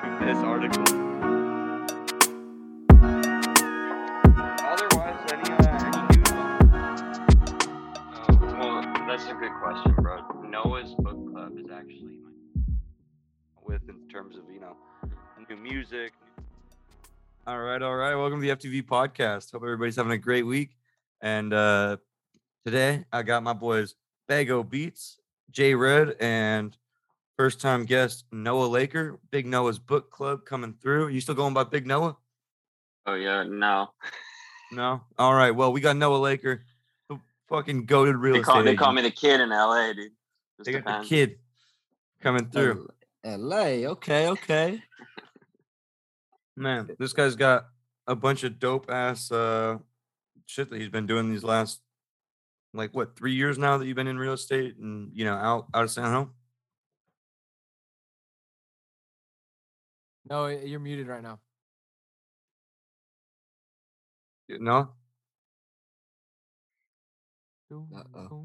to this article. Otherwise, any uh, any news? Oh, well, that's a good question, bro. Noah's book club is actually with in terms of you know new music. All right, all right. Welcome to the FTV podcast. Hope everybody's having a great week. And uh today I got my boys Baygo Beats, Jay Red, and first time guest Noah Laker. Big Noah's book club coming through. Are You still going by Big Noah? Oh yeah, no. No. All right. Well, we got Noah Laker, the fucking goaded real They call, estate. they call me the kid in LA, dude. Just They got the kid coming through. L.A. Okay, okay. Man, this guy's got a bunch of dope ass uh shit that he's been doing these last like what three years now that you've been in real estate and you know out out of San Jose. No, you're muted right now. No, Uh-oh.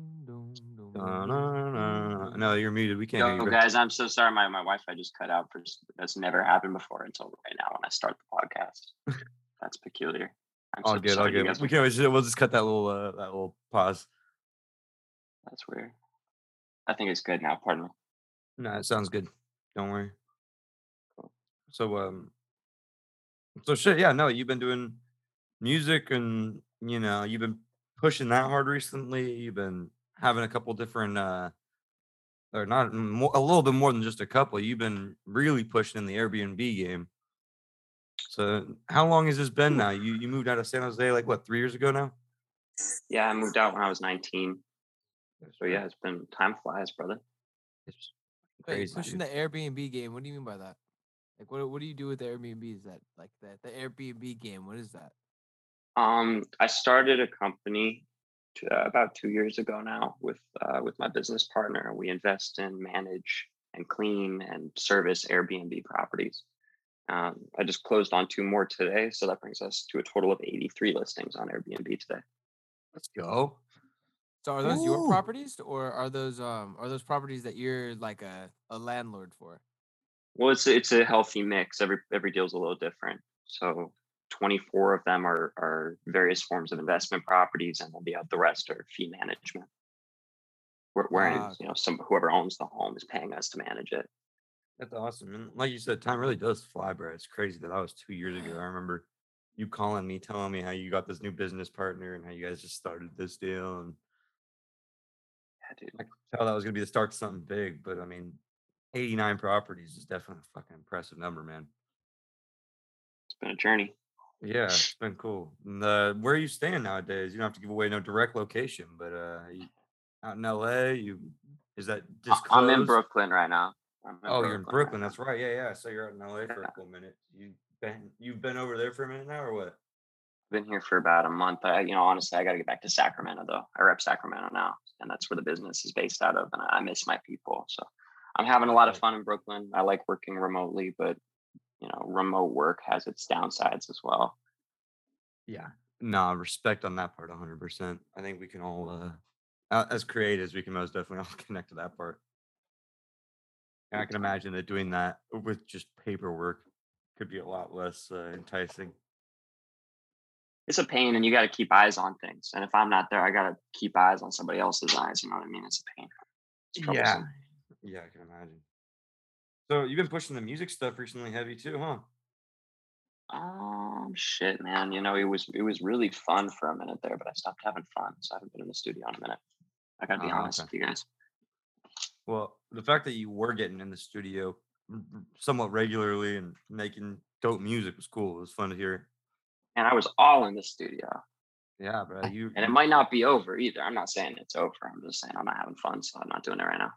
No, you're muted. We can't hear you. guys, I'm so sorry. My, my Wi-Fi just cut out. For that's never happened before until right now when I start the podcast. that's peculiar. I'm All so good, all sorry good. We were- can always we'll just cut that little uh, that little pause. That's weird. I think it's good now. Pardon me. No, it sounds good. Don't worry. So um, so shit. Yeah, no, you've been doing music and you know you've been pushing that hard recently. You've been having a couple different uh, or not more, a little bit more than just a couple. You've been really pushing in the Airbnb game. So how long has this been now? You you moved out of San Jose like what three years ago now? Yeah, I moved out when I was 19. So yeah, it's been time flies, brother. It's Wait, crazy. pushing dude. the Airbnb game. What do you mean by that? Like, what what do you do with the Airbnb? Is that like that the Airbnb game? What is that? Um, I started a company t- uh, about two years ago now with uh, with my business partner. We invest in, manage, and clean and service Airbnb properties. Um, I just closed on two more today, so that brings us to a total of 83 listings on Airbnb today. Let's go. So are those your properties or are those um are those properties that you're like a, a landlord for? Well, it's it's a healthy mix. Every every deal's a little different. So 24 of them are are various forms of investment properties, and then the oth- the rest are fee management. Where, Ah, you know some whoever owns the home is paying us to manage it. That's awesome. And like you said, time really does fly, bro. It's crazy that that was two years ago. I remember you calling me, telling me how you got this new business partner and how you guys just started this deal. And Yeah, dude. I could tell that was gonna be the start to something big. But I mean, 89 properties is definitely a fucking impressive number, man. It's been a journey. Yeah, it's been cool. And, uh, where are you staying nowadays? You don't have to give away no direct location, but uh, you, out in LA, you is that disclosed? I'm in Brooklyn right now. Oh, you're in Brooklyn. now. That's right. Yeah, yeah. So you're out in LA for Yeah. a cool minute. You been you've been over there for a minute now, or what? Been here for about a month. I, you know, honestly, I got to get back to Sacramento though. I rep Sacramento now, and that's where the business is based out of, and I miss my people. So I'm having a lot of fun in Brooklyn. I like working remotely, but you know, remote work has its downsides as well. Yeah. Nah, respect on that part 100%. I think we can all, uh, as creatives, we can most definitely all connect to that part. And I can imagine that doing that with just paperwork could be a lot less uh, enticing. It's a pain, and you got to keep eyes on things. And if I'm not there, I got to keep eyes on somebody else's eyes. You know what I mean? It's a pain. It's troublesome. Yeah, I can imagine. So you've been pushing the music stuff recently heavy too, huh? Um, shit, man. You know, it was it was really fun for a minute there, but I stopped having fun, so I haven't been in the studio in a minute. I gotta be Ah, honest okay. with you guys. Well, the fact that you were getting in the studio somewhat regularly and making dope music was cool. It was fun to hear. And I was all in the studio, Yeah, bro. You and it might not be over either. I'm not saying it's over. I'm just saying I'm not having fun, so I'm not doing it right now.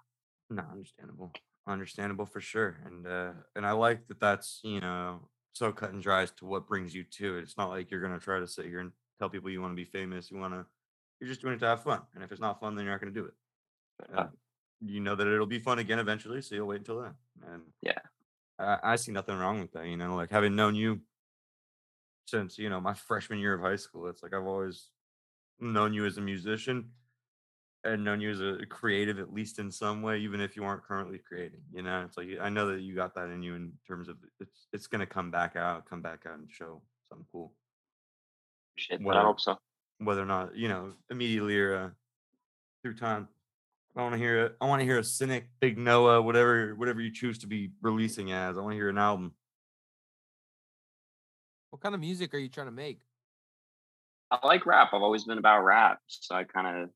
No, understandable. Understandable for sure. And uh and I like that that's, you know, so cut and dry as to what brings you to it. It's not like you're gonna try to sit here and tell people you want to be famous. You wanna you're just doing it to have fun. And if it's not fun, then you're not gonna do it. Uh, you know that it'll be fun again eventually, so you'll wait until then. And Yeah. I, I see nothing wrong with that, you know, like having known you since, you know, my freshman year of high school. It's like I've always known you as a musician and known you as a creative at least in some way, even if you aren't currently creating. You know, it's like I know that you got that in you in terms of it's it's gonna come back out, come back out and show something cool. Shit, Whether- I hope so. Whether or not, you know, immediately or uh, through time. I want to hear it. I want to hear a cynic, big Noah, whatever, whatever you choose to be releasing as. I want to hear an album. What kind of music are you trying to make? I like rap. I've always been about rap, so I kind of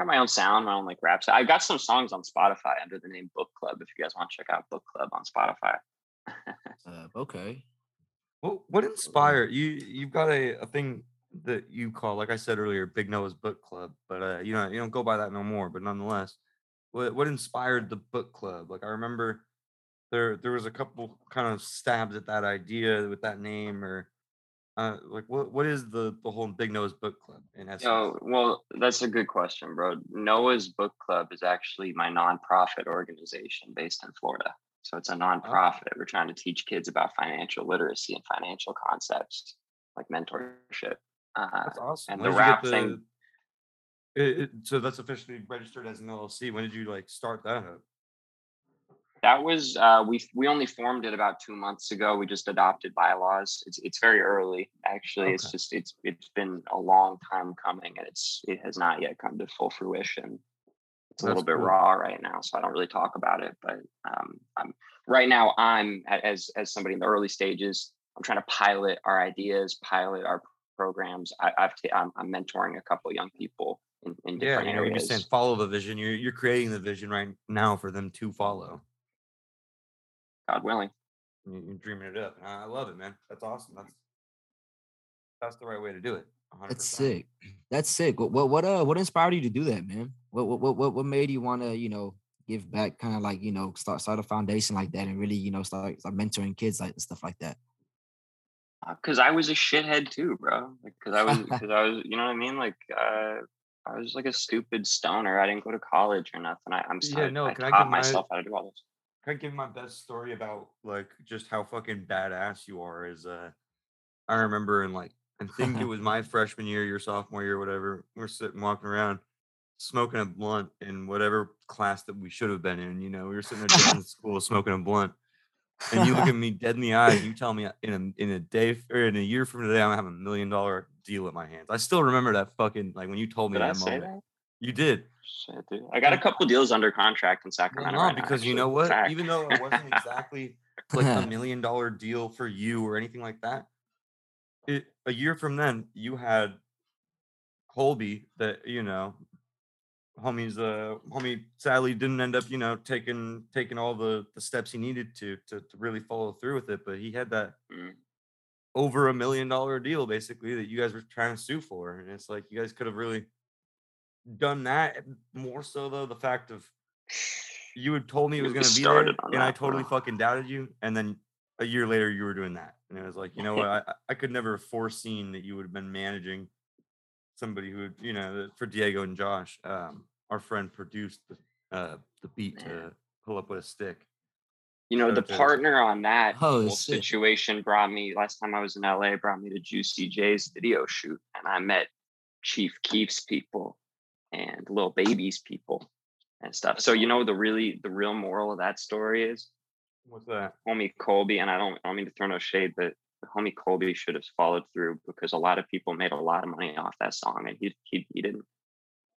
got my own sound, my own like rap. I've got some songs on Spotify under the name Book Club. If you guys want to check out Book Club on Spotify. Uh, okay. What what inspired you? You've got a, a thing that you call, like I said earlier, Big Noah's Book Club, but uh, you know you don't go by that no more. But nonetheless, what what inspired the book club? Like I remember there there was a couple kind of stabs at that idea with that name, or uh, like what what is the the whole Big Noah's Book Club in essence? Oh, well, that's a good question, bro. Noah's Book Club is actually my nonprofit organization based in Florida. So it's a nonprofit. We're trying to teach kids about financial literacy and financial concepts like mentorship. Uh, That's awesome. and When the did you get rap thing- It, it, so that's officially registered as an LLC. When did you like start that up? That was uh, we we only formed it about two months ago. We just adopted bylaws. It's it's very early actually. It's just it's it's been a long time coming, and it's it has not yet come to full fruition. It's a little bit cool. raw right now, so I don't really talk about it. But um, I'm right now. I'm as as somebody in the early stages. I'm trying to pilot our ideas, pilot our programs. I, I've t- I'm, I'm mentoring a couple young people in, in Yeah, different you know, you're areas. saying follow the vision. You're you're creating the vision right now for them to follow. God willing. You- You're dreaming it up. and I I love it, man. That's awesome. That's that's the right way to do it. 100%. That's sick. That's sick. What what what uh what inspired you to do that, man? What what what what, what made you want to you know give back, kind of like you know start start a foundation like that and really you know start, start mentoring kids like and stuff like that. because I was a shithead too, bro. Because I was, because I was, you know what I mean? Like, uh, I was like a stupid stoner. I didn't go to college or nothing. I, I'm Yeah, no, I I taught my- myself how to do all this. Can I give my best story about like just how fucking badass you are? Is uh, I remember in like I think it was my freshman year, your sophomore year, whatever. We're sitting walking around, smoking a blunt in whatever class that we should have been in. You know, we were sitting in school smoking a blunt, and you look at me dead in the eye. and You tell me in a in a day or in a year from today, I'm gonna have a million dollar deal at my hands. I still remember that fucking like when you told me Did I that say moment. that? You did. Shit, dude. I got a couple deals under contract in Well, Sacramento. no, right now, because you know what? Fact. Even though it wasn't exactly like a million dollar deal for you or anything like that, it a year from then you had Colby that you know, homie's uh homie sadly didn't end up you know taking taking all the the steps he needed to to to really follow through with it, but he had that Mm. over a million dollar deal basically that you guys were trying to sue for, and it's like you guys could have really done that more so though the fact of you had told me it was going to be there, and I totally bro. fucking doubted you. And then a year later, you were doing that, and it was like, you know what? I, I could never have foreseen that you would have been managing somebody who would, you know, for Diego and Josh, um, our friend produced the uh, the beat to pull up with a stick. You know, the partner on that Oh, whole sick. situation brought me last time I was in LA, brought me to Juicy J's video shoot, and I met Chief Keef's people and Lil Baby's people and stuff. So you know the really the real moral of that story is What's that? homie Colby, and I don't I don't mean to throw no shade, but homie Colby should have followed through because a lot of people made a lot of money off that song, and he he, he didn't.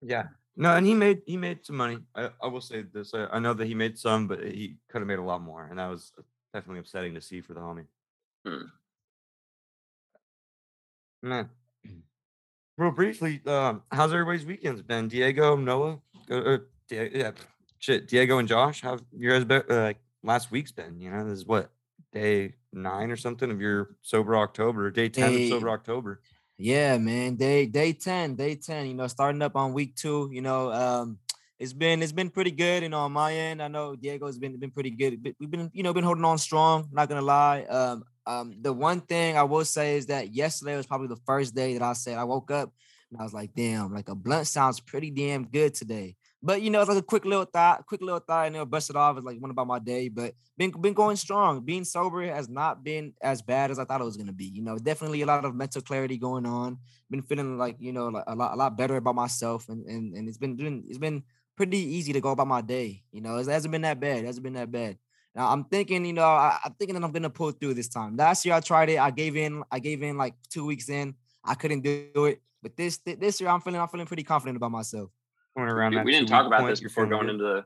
Yeah. No, and he made he made some money. I, I will say this. I, I know that he made some, but he could have made a lot more, and that was definitely upsetting to see for the homie. Hmm. Man. Real briefly, um, how's everybody's weekends been? Diego, Noah, uh, yeah, shit. Diego and Josh, how you guys been? Uh, like last week's been? You know, this is what day nine or something of your sober October, day ten Day- of sober October. Yeah, man. Day day 10, day 10, you know, starting up on week two, you know, um, it's been it's been pretty good, you know, on my end. I know Diego's been been pretty good. We've been, you know, been holding on strong, not gonna lie. Um, um, the one thing I will say is that yesterday was probably the first day that I said I woke up and I was like, damn, like a blunt sounds pretty damn good today. but you know, it's like a quick little thought, quick little thought, and it'll bust it off. It's like one about my day, but been been going strong. Being sober has not been as bad as I thought it was gonna be. You know, definitely a lot of mental clarity going on. Been feeling like you know like a lot a lot better about myself, and and and it's been doing it's been pretty easy to go about my day. You know, it hasn't been that bad. It hasn't been that bad. Now I'm thinking, you know, I, I'm thinking that I'm gonna pull through this time. Last year I tried it. I gave in. I gave in like two weeks in. I couldn't do it. But this thi- this year I'm feeling I'm feeling pretty confident about myself. Going around We- that we didn't talk about this before going into the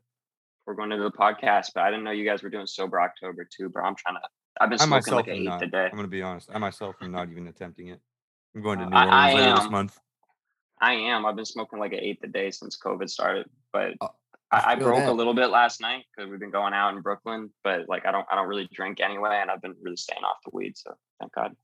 before going into the podcast, but I didn't know you guys were doing sober October too, bro. I'm trying to. I've been I smoking myself like an am eighth not. a day. I'm gonna be honest. I myself am not even attempting it. I'm going to Uh, New I- Orleans I later this am. month. I am. I've been smoking like an eighth a day since COVID started, but Oh, I I, I broke that. a little bit last night because we've been going out in Brooklyn. But like, I don't, I don't really drink anyway, and I've been really staying off the weed. So thank God.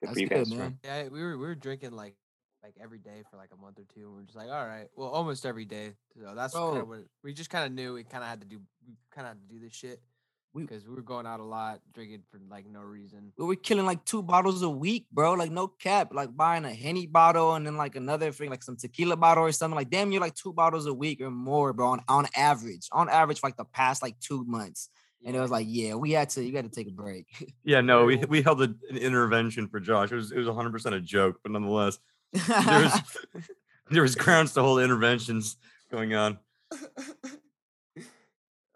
Good That's for you good, guys. man. Yeah, we were we were drinking like like every day for like a month or two. And we're just like, all right, well, almost every day. So that's kind of oh. what we just kind of knew we kind of had to do. We kind of had to do this shit We- because we were going out a lot, drinking for like no reason. We were killing like two bottles a week, bro. Like no cap. Like buying a henny bottle and then like another thing, like some tequila bottle or something. Like damn, you're like two bottles a week or more, bro. On, on average, on average, for like the past like two months. And it was like, yeah, we had to, you got to take a break. Yeah, no, we we held a, an intervention for Josh. It was it was 100 percent a joke, but nonetheless, there was there was grounds to hold interventions going on.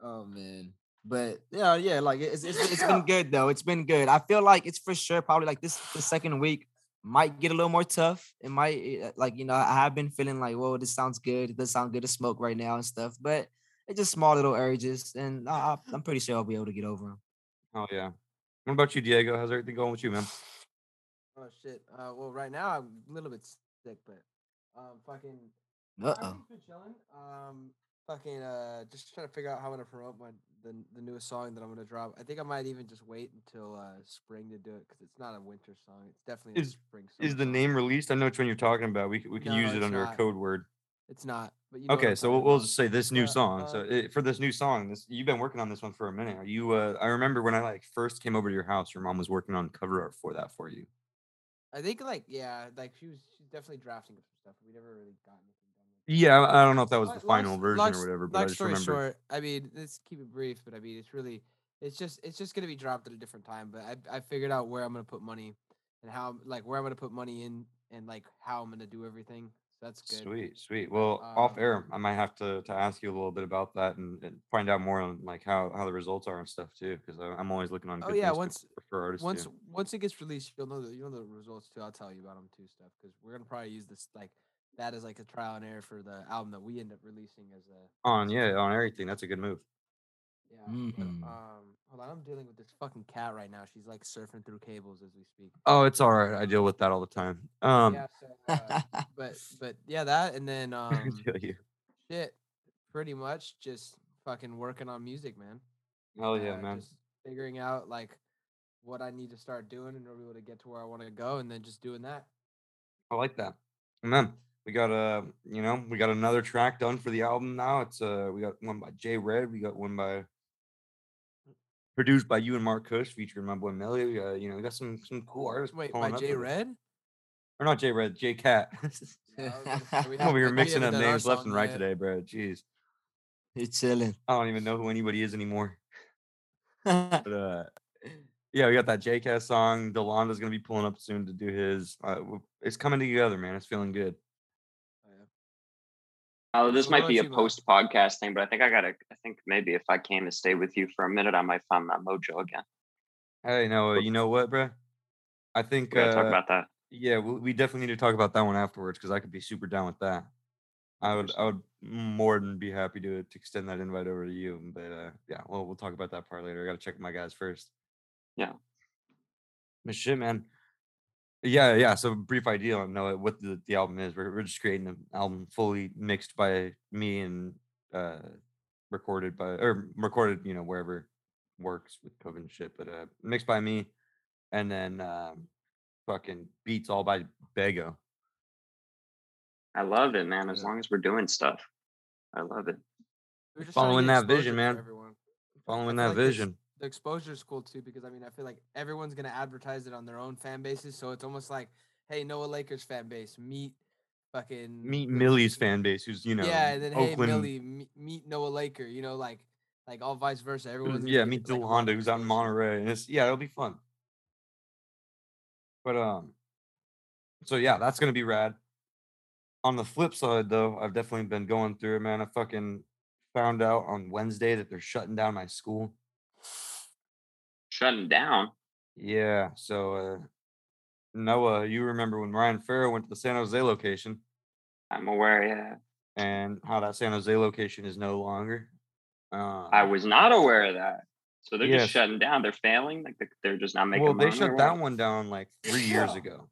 oh man, but yeah, yeah, like it's it's, it's been good though. It's been good. I feel like it's for sure probably like this the second week might get a little more tough. It might eh, like you know I have been feeling like, whoa, this sounds good. It does sound good to smoke right now and stuff, but it's just small little urges, and I, I- I'm pretty sure I'll be able to get over them. Oh yeah. What about you, Diego? How's everything going with you, man? Oh shit. Uh, well, right now I'm a little bit sick, but um, fucking. Uh oh. Everything's been chilling. Um, fucking uh, just trying to figure out how I'm gonna promote my the the newest song that I'm gonna drop. I think I might even just wait until uh spring to do it because it's not a winter song. It's definitely Is- a spring. song. Is the name released? I know which one you're talking about. We we can No, use it it's under a code word. It's not. But you know Okay, so we'll, we'll just say this new Yeah, song. So uh, it, for this new song, this you've been working on this one for a minute. Are you? Uh, I remember when I like first came over to your house, your mom was working on cover art for that for you. I think like yeah, like she was she's definitely drafting some stuff. We never really got Yeah, I don't know if that was the final version long or whatever, but I long just story remember. short, I mean, let's keep it brief, but I mean, it's really, it's just, it's just gonna be dropped at a different time. But I, I figured out where I'm gonna put money, and how, like, where I'm gonna put money in, and like how I'm gonna do everything. So that's good. Sweet, sweet. Well, off Um, air, I might have to to ask you a little bit about that and, and find out more on like how how the results are and stuff too, because I'm always looking on. Oh, good yeah, once- for, artists Once, too. once it gets released, you'll know the, you'll know the results too. I'll tell you about them too, stuff because we're gonna probably use this like that as like a trial and error for the album that we end up releasing as a On yeah, on everything. That's a good move. Yeah. but, Mhm. um, hold on, I'm dealing with this fucking cat right now. She's like surfing through cables as we speak. Oh, it's all right. I deal with that all the time. Um, yeah. So, uh, but but yeah, that and then um, feel you. shit, pretty much just fucking working on music, man. Hell yeah, Uh, man. Just figuring out like what I need to start doing in order to get to where I want to go, and then just doing that. I like that. And then we got uh, you know, we got another track done for the album now. It's uh, we got one by Jay Red. We got one by produced by you and Mark Cush, featuring my boy Melly. We got, you know, we got some some cool artists. Wait, by Jay with us. Red? or not Jay Red, Jay Cat. Yeah, I was gonna say, we I'm over here haven't- we mixing up names left and right yet. today, bro. Jeez, You're chilling. I don't even know who anybody is anymore. But uh, yeah, we got that JCast song. Delanda's gonna be pulling up soon to do his. Uh, it's coming together, man. It's feeling good. Oh. This might be a post podcast thing, but I think I gotta. I think maybe if I came to stay with you for a minute, I might find my mojo again. Hey, no, uh, you know what, bro? I think We gotta talk uh, about that. yeah, we, we definitely need to talk about that one afterwards because I could be super down with that. I would, I would more than be happy to to extend that invite over to you. But uh, yeah, well, we'll talk about that part later. I gotta check my guys first. Yeah. But shit, man. Yeah, yeah. So brief idea on uh, what the, the album is. We're, we're just creating an album fully mixed by me and uh recorded by or recorded, you know, wherever works with COVID and shit, but uh mixed by me and then um fucking beats all by Baygo. I love it, man. As long as we're doing stuff, I love it. We're just trying to Following that vision, man. everyone. Following that like this- vision. The exposure is cool too because I mean I feel like everyone's gonna advertise it on their own fan bases, so it's almost like, hey, Noah Lakers fan base, meet fucking Meet Millie's fan base, who's you know, yeah, and then hey Millie, meet, meet Noah Laker. You know, like like all vice versa. Everyone's yeah, meet Dill Honda, who's out in Monterey, and it's yeah, it'll be fun. But um, so yeah, that's gonna be rad. On the flip side, though, I've definitely been going through it, man. I fucking found out on Wednesday that they're shutting down my school. Shutting down. Yeah, so uh, Noah, you remember when Ryan Farrow went to the San Jose location I'm aware. Yeah, and how that San Jose location is no longer. Uh, I was not aware of that. So they're Yes. just shutting down. They're failing. Like they're- just not making. well, they shut that one down like three years ago,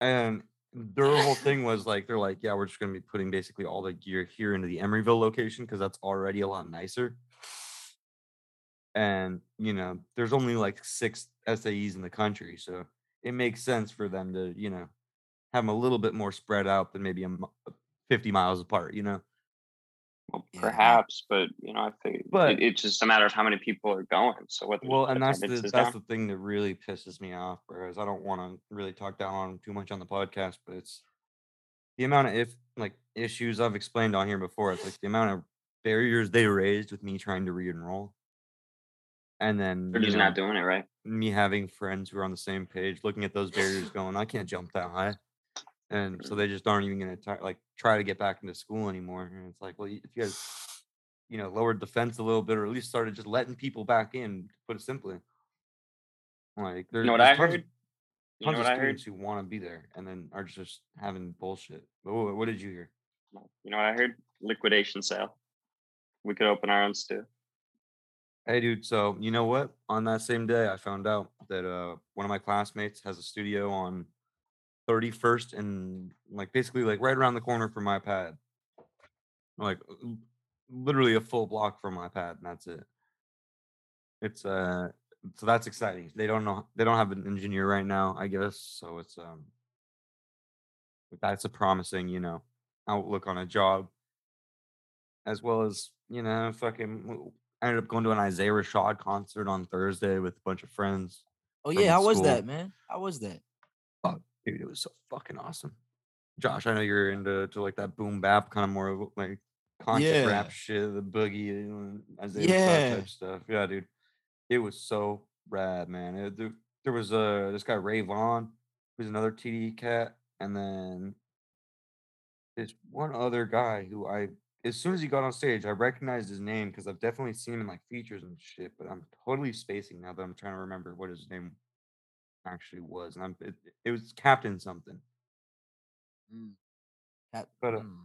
and their whole thing was like they're like, yeah, we're just gonna be putting basically all the gear here into the Emeryville location because that's already a lot nicer. And you know, there's only like six SAEs in the country, so it makes sense for them to you know have them a little bit more spread out than maybe a uh, 50 miles apart. You know. Well, Yeah. perhaps, but you know, I think But- it, it's just a matter of how many people are going. So what? Well, and that's the that's is the thing that really pisses me off, whereas I don't want to really talk down on too much on the podcast, but it's the amount of if like issues I've explained on here before. It's like the amount of barriers they raised with me trying to re-enroll, and then They're just know, not doing it right. me having friends who are on the same page, looking at those barriers, going, I can't jump that high, and so mm. they just aren't even going to like try to get back into school anymore. And it's like, well, if you guys, you know, lowered the fence a little bit, or at least started just letting people back in, put it simply. Like, there's You know what I tons, heard? You know of what I heard? students who want to be there and then are just having bullshit. What, what did you hear? You know what I heard? Liquidation sale. We could open our own stew. Hey, dude. So you know what? On that same day, I found out that uh one of my classmates has a studio on 31st and like basically like right around the corner from my pad. Like literally a full block from my pad, and that's it. It's uh so that's exciting. They don't know they don't have an engineer right now, I guess. So it's um that's a promising, you know, outlook on a job. As well as, you know, fucking I ended up going to an Isaiah Rashad concert on Thursday with a bunch of friends. Oh yeah, how was that, man? How was that? Dude, it was so fucking awesome. Josh, I know you're into to like that boom bap kind of more of like conscious rap shit, the boogie, and Isaiah Rashad Yeah. type stuff. Yeah, dude, it was so rad, man. It- there, there was uh this guy Ray Vaughn, who's another TD cat, and then there's one other guy who I, as soon as he got on stage, I recognized his name because I've definitely seen him in like features and shit, but I'm totally spacing now that I'm trying to remember what his name actually was, and I'm it, it was Captain something. Cap- But, uh, mm,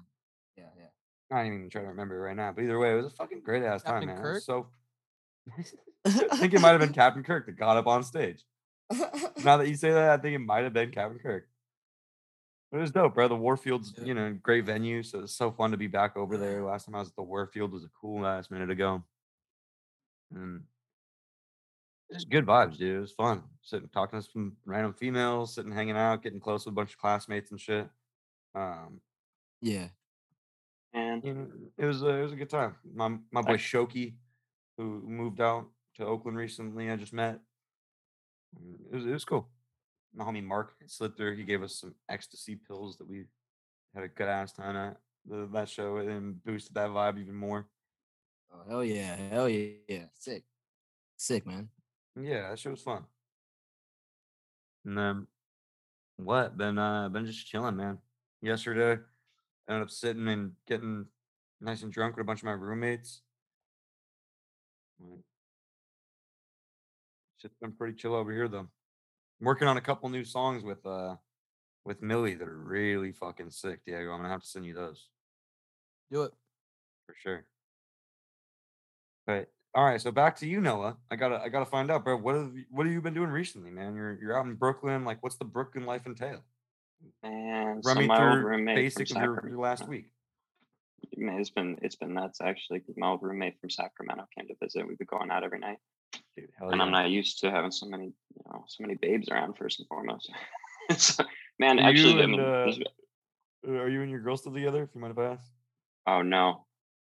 yeah, yeah. I don't even try to remember it right now, but either way, it was a fucking great ass time, man. Kirk? So I think it might have been Captain Kirk that got up on stage. Now that you say that, I think it might have been Captain Kirk. It was dope, bro. The Warfield's, you know, great venue, so it's so fun to be back over there. Last time I was at the Warfield was a cool last minute ago, and just good vibes, dude. It was fun sitting talking to some random females, sitting hanging out, getting close with a bunch of classmates and shit. Um, yeah. And you know, it was a, it was a good time. My my boy I- Shoki, who moved out to Oakland recently, I just met. It was it was cool. My homie Mark slid through. He gave us some ecstasy pills that we had a good ass time at the, that show, and boosted that vibe even more. Oh hell yeah, hell yeah, yeah. Sick, sick, man. Yeah, that shit was fun. And then what? Been uh been just chilling, man. Yesterday, I ended up sitting and getting nice and drunk with a bunch of my roommates. Shit's been pretty chill over here though. I'm working on a couple new songs with uh with Millie that are really fucking sick, Diego. I'm gonna have to send you those Do it. for sure. But all right, so back to you, Noah. I gotta I gotta find out, bro. What have you, what have you been doing recently, man? You're you're out in Brooklyn. Like, what's the Brooklyn life entail? and Run so me my old roommate from basic of your, your last week. It's been it's been nuts actually. my old roommate from Sacramento came to visit. We've been going out every night, Dude, and I'm not used to having so many you know so many babes around. First and foremost, so, man. You Actually, I mean, uh, Uh, Are you and your girl still together? If you mind if I ask? oh no,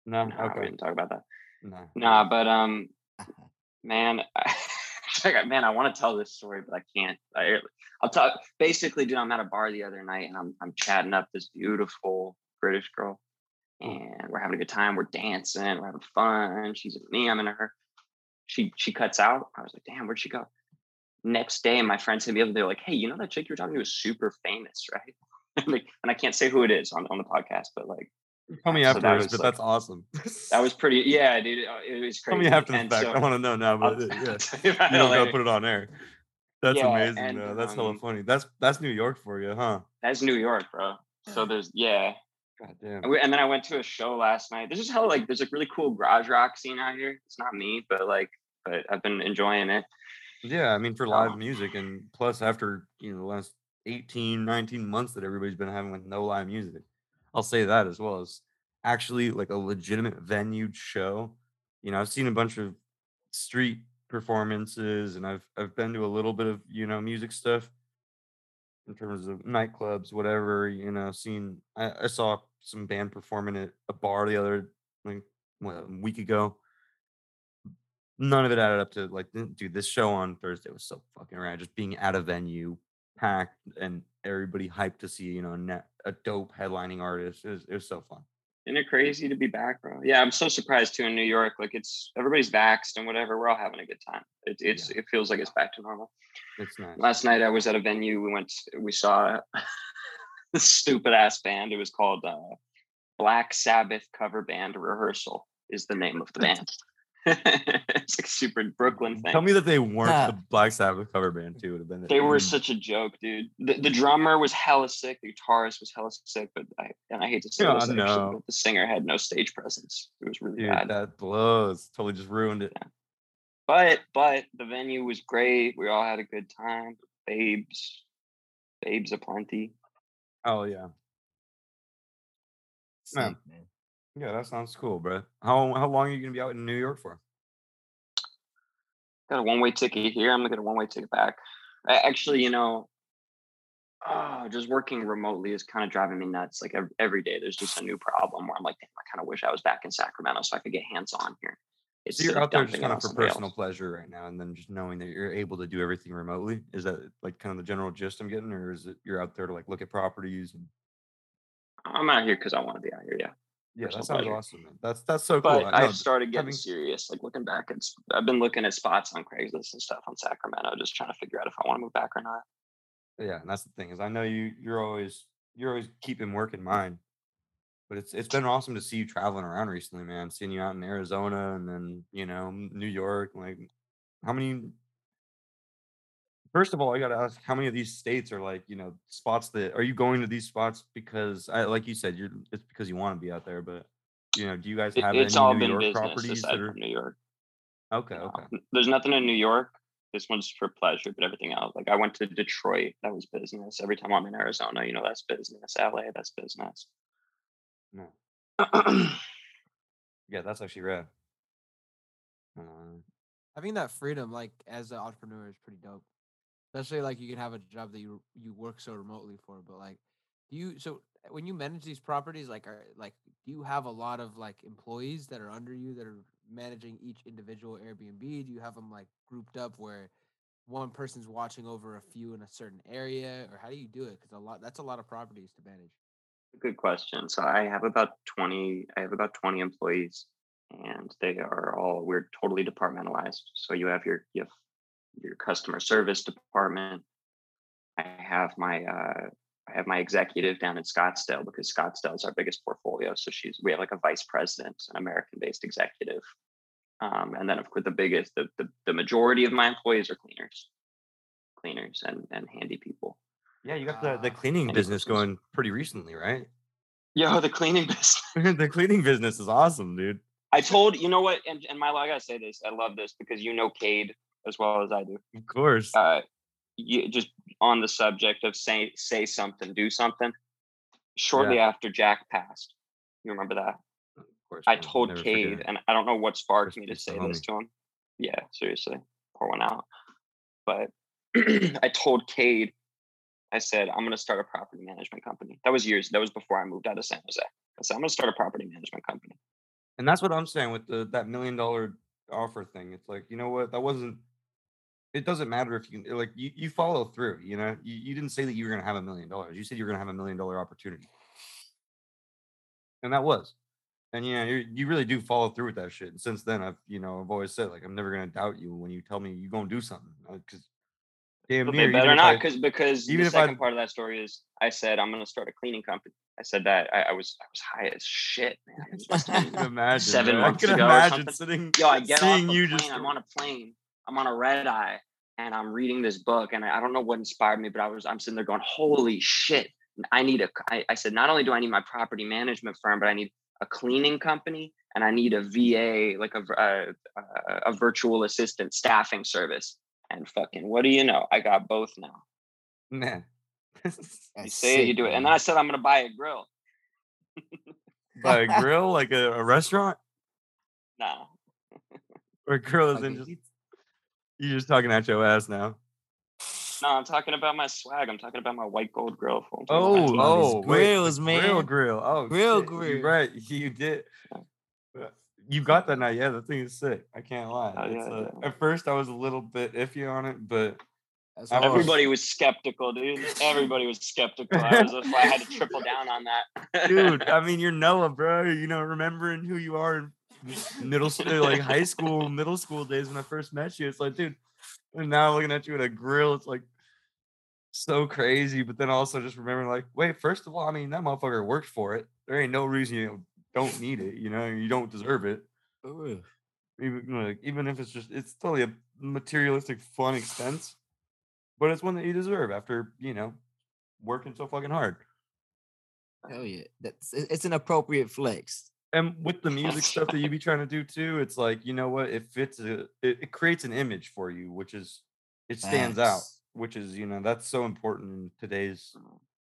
No. no, we didn't talk about that. No. Nah, but um, man, it's man, I want to tell this story, but I can't. I, I'll talk. Basically, dude, I'm at a bar the other night and I'm I'm chatting up this beautiful British girl, and we're having a good time. We're dancing, we're having fun. She's in me, I'm in her. She she cuts out. I was like, damn, where'd she go? Next day, my friends hit me up. They're like, hey, you know that chick you were talking to is super famous, right? like, and I can't say who it is on, on the podcast, but like Tell me So afterwards, was but like- that's awesome. that was pretty. Yeah, dude, it, it was Tell me after the And fact. so- I want to know now, but uh, yeah, you about you it don't gotta put it on air. That's Yeah, amazing, and, though. That's hella um, funny. That's that's New York for you, huh? That's New York, bro. So there's yeah, God damn. and, we, and then I went to a show last night. This is how like there's a really cool garage rock scene out here. It's not me, but like, but I've been enjoying it. Yeah, I mean for live Oh. music and plus after, you know, the last 18, 19 months that everybody's been having with no live music. I'll say that as well as actually like a legitimate venue show. You know, I've seen a bunch of street performances and I've I've been to a little bit of, you know, music stuff in terms of nightclubs, whatever, you know, seen I, I saw some band performing at a bar the other like what, a week ago none of it added up to like dude this show on thursday was so fucking rad just being at a venue packed and everybody hyped to see you know a, net, a dope headlining artist it was, it was so fun Isn't it crazy to be back, bro? Yeah, I'm so surprised too in New York. Like it's everybody's vaxxed and whatever. We're all having a good time. It, it's it feels like it's back to normal. it's nice Last night I was at a venue. We went. We saw this stupid ass band. It was called uh, Black Sabbath Cover Band Rehearsal. Is the name of the band. it's like super Brooklyn thing. tell me that they weren't Huh. the black sabbath cover band too would have been They were such a joke, dude. The, the drummer was hella sick. The guitarist was hella sick, but I and I hate to say Oh, this, actually, but the singer had no stage presence. It was really dude bad. that blows totally just ruined it But but the venue was great. We all had a good time. Babes, babes aplenty. oh yeah Man. Man. Yeah that sounds cool bro how how long are you gonna be out in new york for Got a one way ticket here. I'm gonna get a one way ticket back. A- Actually, you know, oh, just working remotely is kind of driving me nuts. Like every, every day, there's just a new problem where I'm like, damn, I kind of wish I was back in Sacramento so I could get hands on here. so you're out there just kind of for personal else. pleasure right now and then just knowing that you're able to do everything remotely is that like kind of the general gist i'm getting or is it you're out there to like look at properties and I'm out here because I want to be out here. Yeah. Yeah, that sounds awesome. Man. That's that's so But cool. I I've started getting having- serious. Like looking back, it's I've been looking at spots on Craigslist and stuff on Sacramento, just trying to figure out if I want to move back or not. yeah, and that's the thing is I know you you're always you're always keeping work in mind. But it's it's been awesome to see you traveling around recently, man. Seeing you out in Arizona and then you know New York. Like, how many? First of all, I got to ask, how many of these states are like you know spots that are you going to these spots because I like you said you're it's because you want to be out there, but you know do you guys It- have it's any all New been York business properties aside that are from New York. okay? Okay, n- There's nothing in New York. This one's for pleasure, but everything else, like I went to Detroit, that was business. Every time I'm in Arizona, you know, that's business. LA, that's business. no, yeah, that's actually rad. Uh, having that freedom like as an entrepreneur is pretty dope especially like you can have a job that you you work so remotely for but like do you so eh, when you manage these properties like are like do you have a lot of like employees that are under you that are managing each individual airbnb do you have them like grouped up where one person's watching over a few in a certain area or how do you do it because a lot that's a lot of properties to manage Good question. So I have about 20, I have about 20 employees and they are all, we're totally departmentalized. So you have your, you have your customer service department. I have my, uh, I have my executive down in Scottsdale because Scottsdale is our biggest portfolio. So she's, we have like a vice president, an American based executive. Um, and then of course the biggest, the, the, the majority of my employees are cleaners, cleaners and, and handy people. yeah, you got the the Ah, cleaning any business going pretty recently, right? Yo, the cleaning business. the cleaning business is awesome, dude. I told you know what, and, and Milo, I gotta say this. I love this because you know Cade as well as I do. Of course. Uh, you just on the subject of say say something, do something. Shortly after Jack passed, you remember that? of course. I man, told Cade, and I don't know what sparked me to say this to him. Yeah, seriously, pour one out. But I told Cade, I said I'm gonna start a property management company. That was years. That was before I moved out of San Jose. I said I'm gonna start a property management company. And that's what I'm saying with the that million dollar offer thing. It's like, you know what? That wasn't it doesn't matter if you like you, you follow through. You know, you, you didn't say that you were gonna have a million dollars. You said you were gonna have a million dollar opportunity, and that was. And yeah, you you really do follow through with that shit. And since then, I've you know I've always said like I'm never gonna doubt you when you tell me you're gonna do something uh, because damn near better not, because because even the if I- second part of that story is I said I'm gonna start a cleaning company. I said that I, I was I was high as shit, man. It must have I been can imagine. seven. I months can ago imagine sitting, Yo, I get off seeing the you plane. just. I'm on a plane. I'm on a red eye, and I'm reading this book, and I, I don't know what inspired me, but I was I'm sitting there going, "Holy shit! I need a." I, I said, not only do I need my property management firm, but I need a cleaning company, and I need a VA, like uh, a a virtual assistant staffing service. And fucking, what do you know? I got both now. Man. You That's say it, you do it. And then I said I'm gonna buy a grill. By a grill, like a, a restaurant, Nah, or a grill is Like in just you're just talking at your ass now. no, I'm talking about my swag. I'm talking about my white gold grill. fool. I'm talking about my Oh, team. about his oh, grills, Grill, man. grill. grill. Oh, Grill, shit, grill. You're right. You did. Uh, You got that now. Yeah, the thing is sick. I can't lie. Oh, It's, yeah, uh, yeah. At first, I was a little bit iffy on it, but That's I hard. was- Everybody was skeptical, dude. Everybody was skeptical. I was, that's why I had to triple down on that. dude, I mean, you're Noah, bro. You know, remembering who you are in middle school, like high school, middle school days when I first met you. It's like, dude, and now looking at you at a grill, it's like so crazy. But then also just remembering, like, wait, first of all, I mean, that motherfucker worked for it. There ain't no reason you don't need it. You know, you don't deserve it. Oh, for. Even like, even if it's just, it's totally a materialistic fun expense, but it's one that you deserve after you know working so fucking hard. Hell yeah. That's it's an appropriate flex. And with the music stuff that you be trying to do too, it's like you know what it fits a it, it creates an image for you, which is it stands out, which is you know that's so important in today's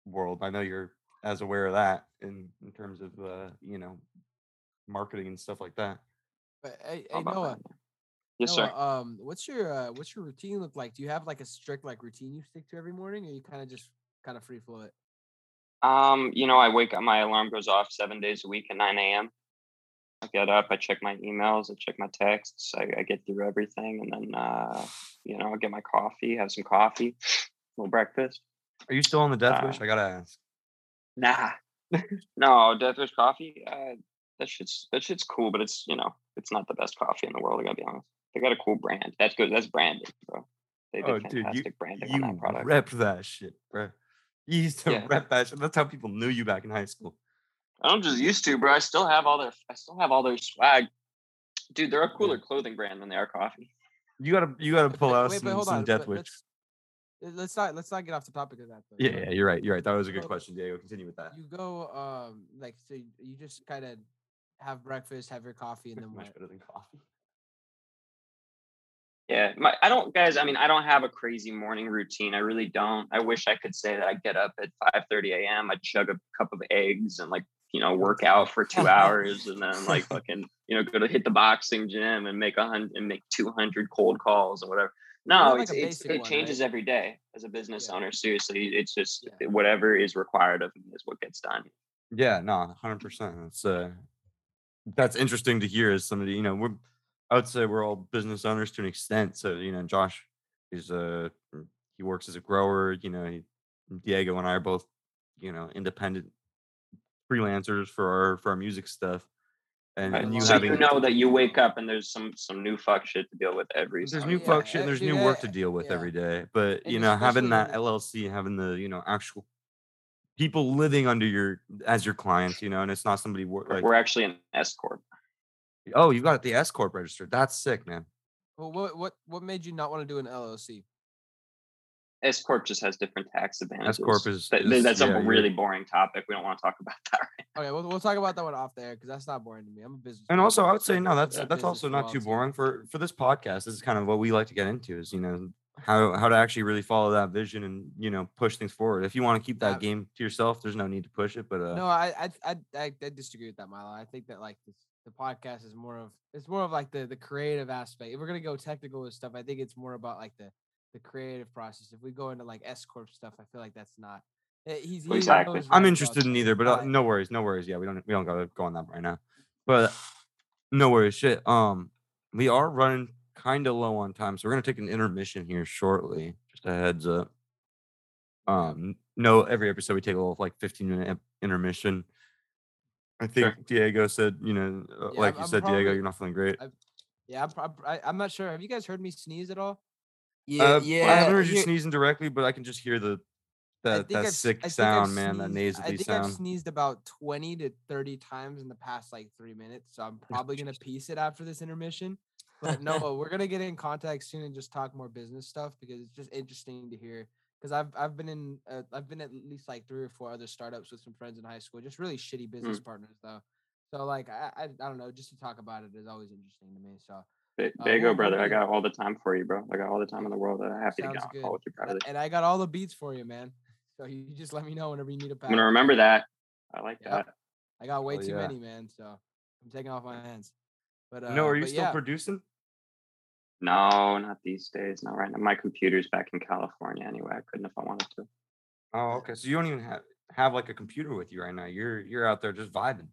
world. I know you're as aware of that in in terms of uh, you know marketing and stuff like that. But hey, hey Noah, that? Yes, Noah, sir. um, what's your uh, what's your routine look like? Do you have like a strict like routine you stick to every morning, or you kind of just kind of free flow it? Um, you know, I wake up, my alarm goes off seven days a week at 9 a.m. I get up, I check my emails, I check my texts, I, I get through everything, and then, uh, you know, I get my coffee, have some coffee, little breakfast. Are you still on the Death Uh, Wish? I gotta ask. Nah, no, Death Wish coffee. Uh, that shit's that shit's cool, but it's you know, it's not the best coffee in the world. I gotta be honest. They got a cool brand. That's good. That's branding, bro. They did Oh, dude, you fantastic branding on you that product. rep that shit, bro. You used to Yeah. rep that shit. That's how people knew you back in high school. I don't just used to, bro. I still have all their I still have all their swag. Dude, they're a cooler clothing brand than they are coffee. You gotta you gotta pull out Wait, some, some on. Death but Wish. let's, let's not let's not get off the topic of that. Though. Yeah, yeah, you're right. You're right. That was a good So- question, Diego. Continue with that. You go um like so you, you just kind of have breakfast, have your coffee, and then Much what? better than coffee. Yeah, my I don't guys, I mean, I don't have a crazy morning routine. I really don't. I wish I could say that I get up at 5 30 a.m. I chug a cup of eggs and like, you know, work out for two hours and then like fucking, you know, go to hit the boxing gym and make a hundred and make 200 cold calls or whatever. No, like, it's, it's basic it one, changes right? every day as a business Yeah. owner. Seriously, it's just Yeah. whatever is required of me is what gets done. Yeah, no, hundred percent. It's uh, that's interesting to hear as somebody. You know, we're I would say we're all business owners to an extent. So you know, Josh is a er, he works as a grower. You know, he, Diego and I are both you know independent freelancers for our for our music stuff. And, Right. and you so having you know that you wake up and there's some some new fuck shit to deal with every there's single new yeah, fuck shit. There's dude, new work to deal with yeah. every day. But And you know, having that LLC, having the you know actual people living under your as your clients, you know, and it's not somebody wor- like We're actually an S corp. oh, you got the S corp registered. That's sick, man. Well, what what what made you not want to do an LLC? S corp just has different tax advantages. corp is- That- is- that's yeah, a you're- really boring topic. We don't want to talk about that right Okay, we'll, we'll talk about that one off there because that's not boring to me. I'm a business. And also, I would say no. That's Yeah. that's also not too boring for for this podcast. This is kind of what we like to get into. Is you know how how to actually really follow that vision and you know push things forward. If you want to keep that Yeah. game to yourself, there's no need to push it. But uh, No, I I I I, I disagree with that, Milo. I think that like this, the podcast is more of it's more of like the the creative aspect. If we're gonna go technical with stuff, I think it's more about like the the creative process. If we go into like S corp stuff, I feel like that's not. eh, He's he Exactly. I'm interested in either. But uh, no worries, no worries. Yeah, we don't we don't gotta go on that right now. But no worries, shit. Um, we are running kind of low on time, so we're gonna take an intermission here shortly. Just a heads up. Um, no, every episode we take a little like 15 minute intermission. I think Sure. Diego said, you know, uh, Yeah, like I'm- you said, Diego, you're not feeling great. Yeah, I'm, I, I'm not sure. Have you guys heard me sneeze at all? Yeah, Uh, yeah. I haven't heard you sneezing directly, but I can just hear the that that I've sick I sound, man. That nasally I think sound. I've sneezed about 20 to 30 times in the past like three minutes. So I'm probably gonna piece it after this intermission. But no, we're gonna get in contact soon and just talk more business stuff because it's just interesting to hear. Because I've I've been in uh, I've been at least like three or four other startups with some friends in high school. Just really shitty business partners though. So like I, I I don't know, just to talk about it is always interesting to me. So There Uh, you go, brother. I got all the time for you, bro. I got all the time in the world. I'm happy to get on call with you And I- privately. And I got all the beats for you, man. So you you just let me know whenever you need a I'm gonna remember that. I like Yep. that. I got way Hell too yeah. many, man. So I'm taking off my hands. But uh, no, are you still yeah, producing? No, not these days. Not right now. My computer's back in California anyway. I couldn't if I wanted to. Oh, okay. So you don't even have have like a computer with you right now. You're you're out there just vibing.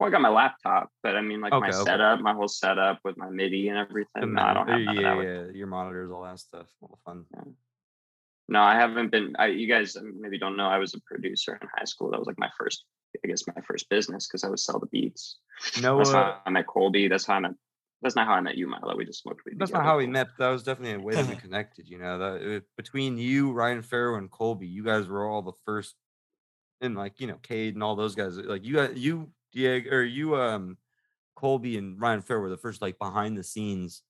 Well, I got my laptop, but I mean, like my Okay, okay. setup, my whole setup with my MIDI and everything. No, I don't have monitor- yeah, that. yeah, your monitors, all that stuff. All the fun. No, I haven't been. I, you guys um, maybe don't know. I was a producer in high school. That was like my first, I guess, my first business because I would sell the beats. No, That's uh, how I met Colby. That's how I met. That's not how I met you, Milo. We just smoked weed. that's not how we met. But that was definitely a way that we connected. You know, that uh, between you, Ryan Farrow, and Colby, you guys were all the first, and like you know, Cade and all those guys. Like you, got you, Diego, or you, um, Colby and Ryan Farrow were the first like behind the scenes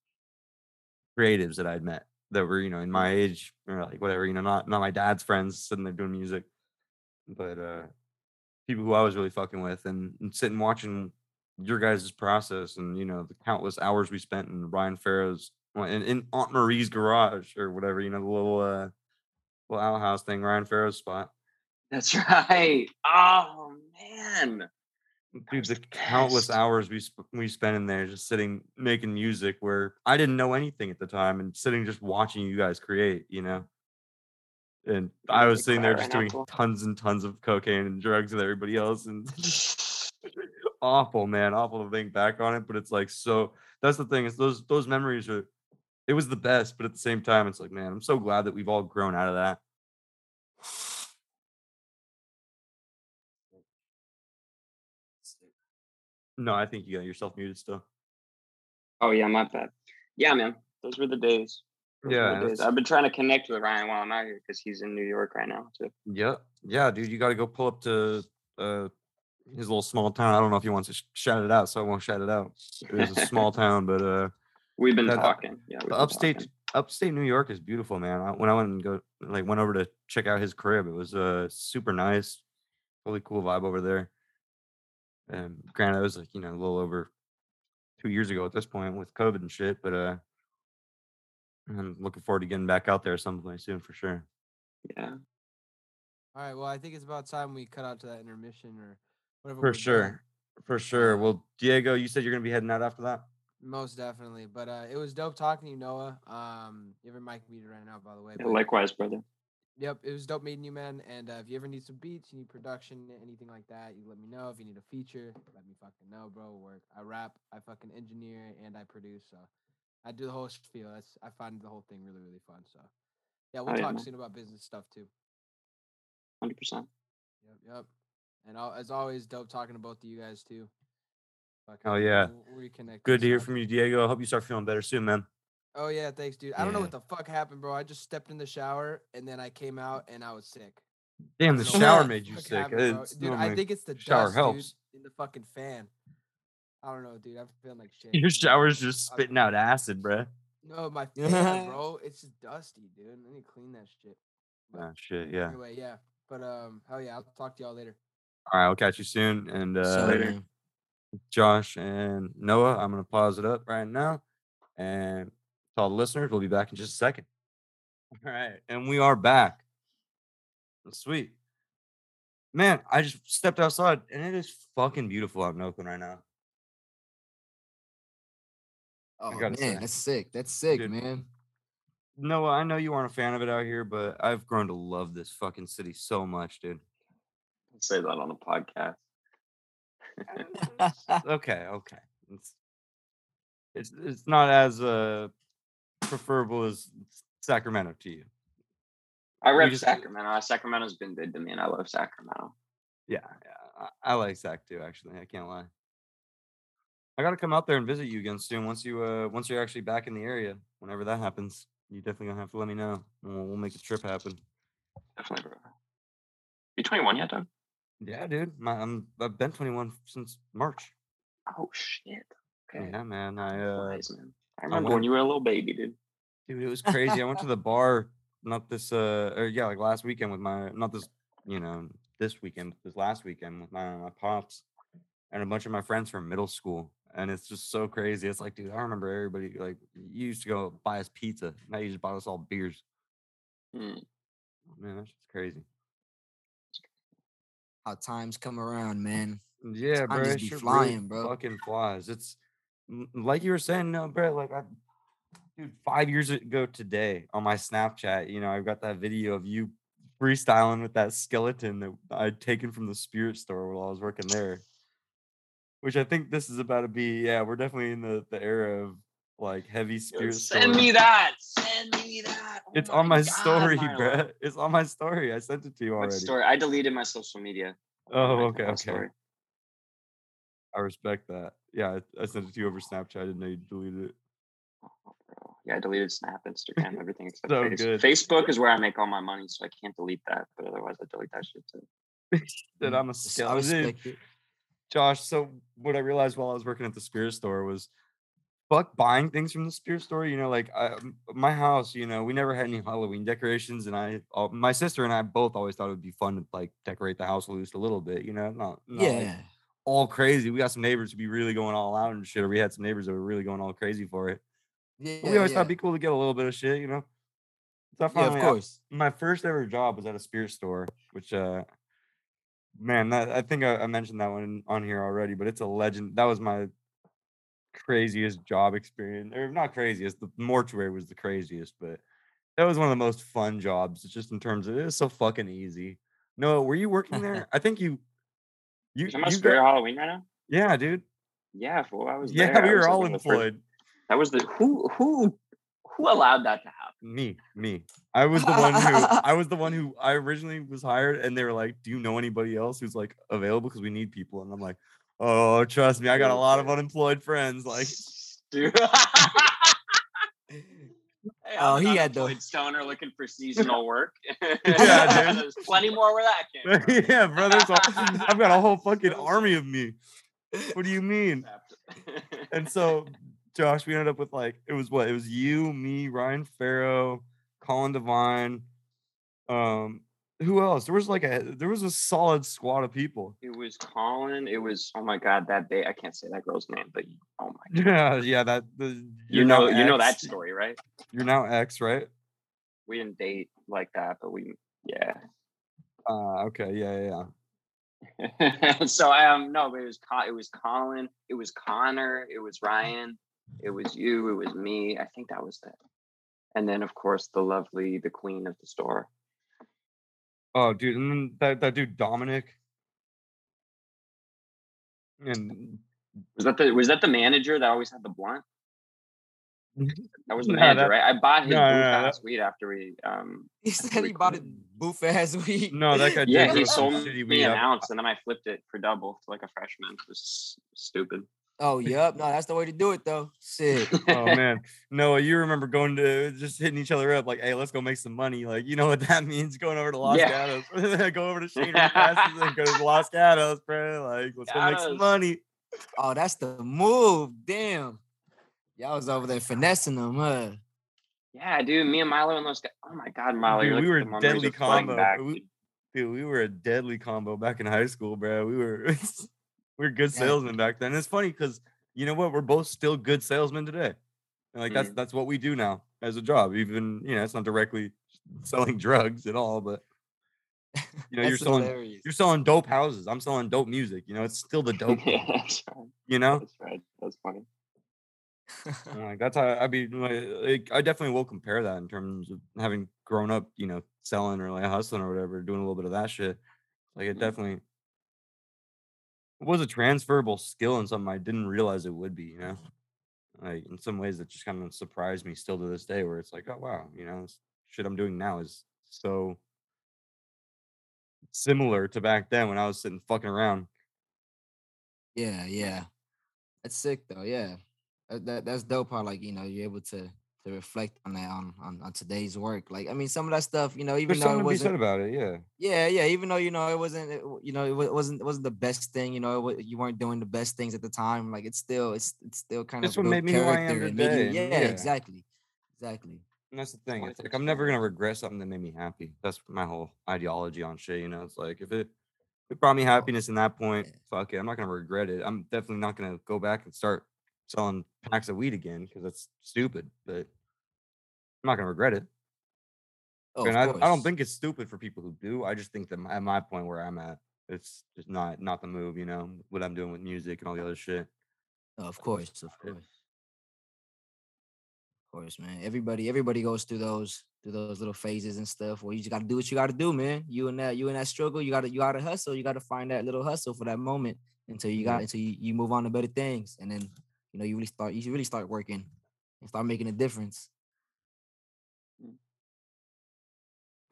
creatives that I'd met that were you know in my age or like whatever you know not not my dad's friends sitting there doing music, but uh people who I was really fucking with and, and sitting watching your guys' process and you know the countless hours we spent in Ryan Farrow's in, Aunt Marie's garage or whatever you know the little uh little outhouse thing Ryan Farrow's spot. That's right. Oh man. Dude, the countless hours we sp- we spent in there just sitting making music where I didn't know anything at the time and sitting just watching you guys create, you know. And I was sitting there just doing tons and tons of cocaine and drugs with everybody else and awful, man. Awful to think back on it, but it's like so. That's the thing. Is those those memories are. It was the best, but at the same time, it's like, man, I'm so glad that we've all grown out of that. No, I think you got yourself muted still. Oh yeah, my bad. Yeah, man. Those were the days. Those Yeah, the days. I've been trying to connect with Ryan while I'm out here because he's in New York right now too. Yeah, yeah, dude, you got to go pull up to uh his little small town. I don't know if he wants to sh- shout it out, so I won't shout it out. It is a small town, but uh, We've been That- talking. Yeah, we've the been upstate talking. upstate New York is beautiful, man. I, when I went and go like went over to check out his crib, it was uh super nice, really cool vibe over there. And granted, it was like you know a little over two years ago at this point with COVID and shit, but uh, I'm looking forward to getting back out there some point soon for sure. Yeah. all right. Well, I think it's about time we cut out to that intermission or whatever. For we're doing. sure, for sure. Well, Diego, you said you're gonna be heading out after that. Most definitely. But uh, it was dope talking to you, Noah. Um, you have a mic muted right now, by the way. yeah but- likewise, brother. Yep, it was dope meeting you, man. And uh, if you ever need some beats, you need production, anything like that, you let me know. If you need a feature, let me fucking know, bro. Work. I rap, I fucking engineer, and I produce. So I do the whole spiel. That's I find the whole thing really, really fun. So yeah, we'll Oh, talk man. soon about business stuff too. Hundred percent. Yep, yep. And as always, dope talking to both of you guys too. Fucking, Hell yeah. reconnect. Good to hear from you, Diego. I hope you start feeling better soon, man. Oh yeah, thanks, dude. I don't know what the fuck happened, bro. I just stepped in the shower and then I came out and I was sick. Damn, the shower made you sick. happened, Dude, I think it's the shower dust, helps. dude, in the fucking fan. I don't know, dude. I'm feeling like shit. your dude. shower's just spitting out acid, bro. No, my fan, bro. It's just dusty, dude. I need to clean that shit. But Ah, shit, yeah. Anyway, yeah. But um, hell yeah, I'll talk to y'all later. All right, I'll catch you soon. And uh, So, later. Josh and Noah, I'm gonna pause it up right now. And to all the listeners, we'll be back in just a second. All right, and we are back. Sweet. Man, I just stepped outside and it is fucking beautiful out in Oakland right now. oh man, say. that's sick. That's sick, Dude. man. Noah, I know you aren't a fan of it out here, but I've grown to love this fucking city so much, dude. Say that on the podcast. okay, okay. It's, it's it's not as uh preferable as Sacramento to you. I rep just- Sacramento. Uh, Sacramento's been good to me, and I love Sacramento. Yeah, yeah. I, I like Sac too, actually. I can't lie. I gotta come out there and visit you again soon. Once you uh once you're actually back in the area, whenever that happens, you definitely gonna have to let me know. and We'll, we'll make the trip happen. Definitely, bro. You 21 yet, Doug? Yeah, dude. My, I'm I've been 21 since March. Oh shit. Okay. Yeah, man. I uh, Wise, man. I remember when went- you were a little baby, dude. dude, it was crazy. I went to the bar not this uh or yeah, like last weekend with my not this you know this weekend, this last weekend with my my pops and a bunch of my friends from middle school. And it's just so crazy. It's like, dude, I remember everybody like you used to go buy us pizza. Now you just bought us all beers. Hmm. Man, that's just crazy. How times come around, man. Yeah, Time bro. it shit flying, really bro. Fucking flies. It's like you were saying, no, bro. Like I, dude, five years ago today on my Snapchat, you know, I've got that video of you freestyling with that skeleton that I'd taken from the spirit store while I was working there. Which I think this is about to be. Yeah, we're definitely in the the era of like heavy Yo, spirit. Send me that. Send me that. Oh It's on my God, story, Milo. bro. It's on my story. I sent it to you What already. story? I deleted my social media. Oh, okay, told my okay. story. I respect that. Yeah, I, I sent it to you over Snapchat. I didn't know you deleted it. Oh. Yeah, I deleted Snap, Instagram, everything except So Face- good. Facebook is where I make all my money, so I can't delete that. But otherwise, I delete that shit too. That Mm, I'm a res- I skeleton. respect. Josh, so what I realized while I was working at the spirit store was fuck buying things from the spirit store. You know, like I, m- my house, you know, we never had any Halloween decorations, and I, uh, my sister and I both always thought it would be fun to like decorate the house at least a little bit. You know, not, not like, Yeah. all crazy. We got some neighbors who be really going all out and shit, or we had some neighbors that were really going all crazy for it. Yeah. But we always thought it'd be cool to get a little bit of shit, you know. So I Yeah, of finally- I- course. my first ever job was at a spirit store, which uh man, that I think I, I mentioned that one on here already, but it's a legend. That was my craziest job experience. Or not craziest, the mortuary was the craziest, but that was one of the most fun jobs. It's just in terms of it was so fucking easy. No, were you working there? I think you you, that you spirit Halloween right now? yeah, dude. Yeah, fool. I was Yeah, there. We were all one of the first- employed. That was the who who who allowed that to happen? Me, me. I was the one who I was the one who I originally was hired, and they were like, "Do you know anybody else who's like available? Because we need people." And I'm like, "Oh, trust me, I got a lot of unemployed friends." Like, Dude. Hey, Oh, he had the- stoner looking for seasonal work. Yeah, dude. There's plenty more where that came from. yeah, brother, so I've got a whole fucking army of me. What do you mean? And so, Josh, we ended up with like it was what it was you, me, Ryan Farrow, Colin Devine. Um, who else? There was like a there was a solid squad of people. it was Colin. It was oh my god that day I can't say that girl's name, but oh my god. Yeah, yeah. That the You know you know that story, right? You're now ex, right? We didn't date like that, but we yeah. Uh, okay, yeah, yeah, yeah. so I um no, but it was it was Colin, it was Connor, it was Ryan, it was you, it was me. I think that was it. And then of course the lovely, the queen of the store. Oh, dude, and then that that dude Dominic. And Was that the was that the manager that always had the blunt? That was the Nah, manager, that- right? I bought his no, booth no, no, last week after we um He said he bought it booth ass week. no, that guy. yeah, did he sold me an ounce and then I flipped it for double to like a freshman. It was stupid. Oh, yep. No, that's the way to do it, though. Shit. Oh man, Noah, you remember going to just hitting each other up like, "Hey, let's go make some money." Like, you know what that means? Going over to Los Yeah. Gatos, go over to Shane Passes and go to Los Gatos, bro. Like, let's go make some money. Oh, that's the move. Damn. Y'all was over there finessing them, huh? Yeah, dude, me and Milo and those guys. Oh my god, Milo, Dude, we were the memories deadly combo. back, We- dude. Dude, we were a deadly combo back in high school, bro. We were we were good salesmen back then. It's funny because you know what? We're both still good salesmen today. And like that's Mm. that's what we do now as a job. Even you know, it's not directly selling drugs at all, but you know, you're selling hilarious. you're selling dope houses. I'm selling dope music. You know, it's still the dope. yeah, that's right. you know, That's right. That's funny. Like that's how I mean. Like, I definitely will compare that in terms of having grown up, you know, selling or like hustling or whatever, doing a little bit of that shit. Like it Mhm. definitely was a transferable skill and something I didn't realize it would be. You know, Like in some ways, that just kind of surprised me still to this day. Where it's like, oh wow, you know, shit I'm doing now is so similar to back then when I was sitting fucking around. Yeah, yeah. That's sick though. Yeah, that, that that's dope. How like you know you're able to to reflect on that on, on on today's work. Like I mean, some of that stuff, you know, even There's though it to be said wasn't, about it. Yeah. yeah, yeah, even though you know it wasn't, you know, it wasn't it wasn't the best thing. You know, it, you weren't doing the best things at the time. Like it's still, it's it's still kind It's of what made me who I am character and made you- today, yeah, yeah. exactly, exactly. And that's the thing. It's like I'm never gonna regret something that made me happy. That's my whole ideology on shit. You know, it's like if it if it brought me happiness in that point, yeah. fuck it. I'm not gonna regret it. I'm definitely not gonna go back and start selling packs of weed again because that's stupid. But I'm not gonna regret it. Oh, and I, I don't think it's stupid for people who do. I just think that at my point where I'm at, it's just not not the move. You know what I'm doing with music and all the other shit. Oh, of course, of course. Of course, man. Everybody, everybody goes through those through those little phases and stuff where you just gotta do what you gotta do, man. You and that, you and that struggle, you gotta you gotta hustle. You gotta find that little hustle for that moment until you got mm-hmm. until you, you move on to better things. And then you know you really start you should really start working and start making a difference. Hmm.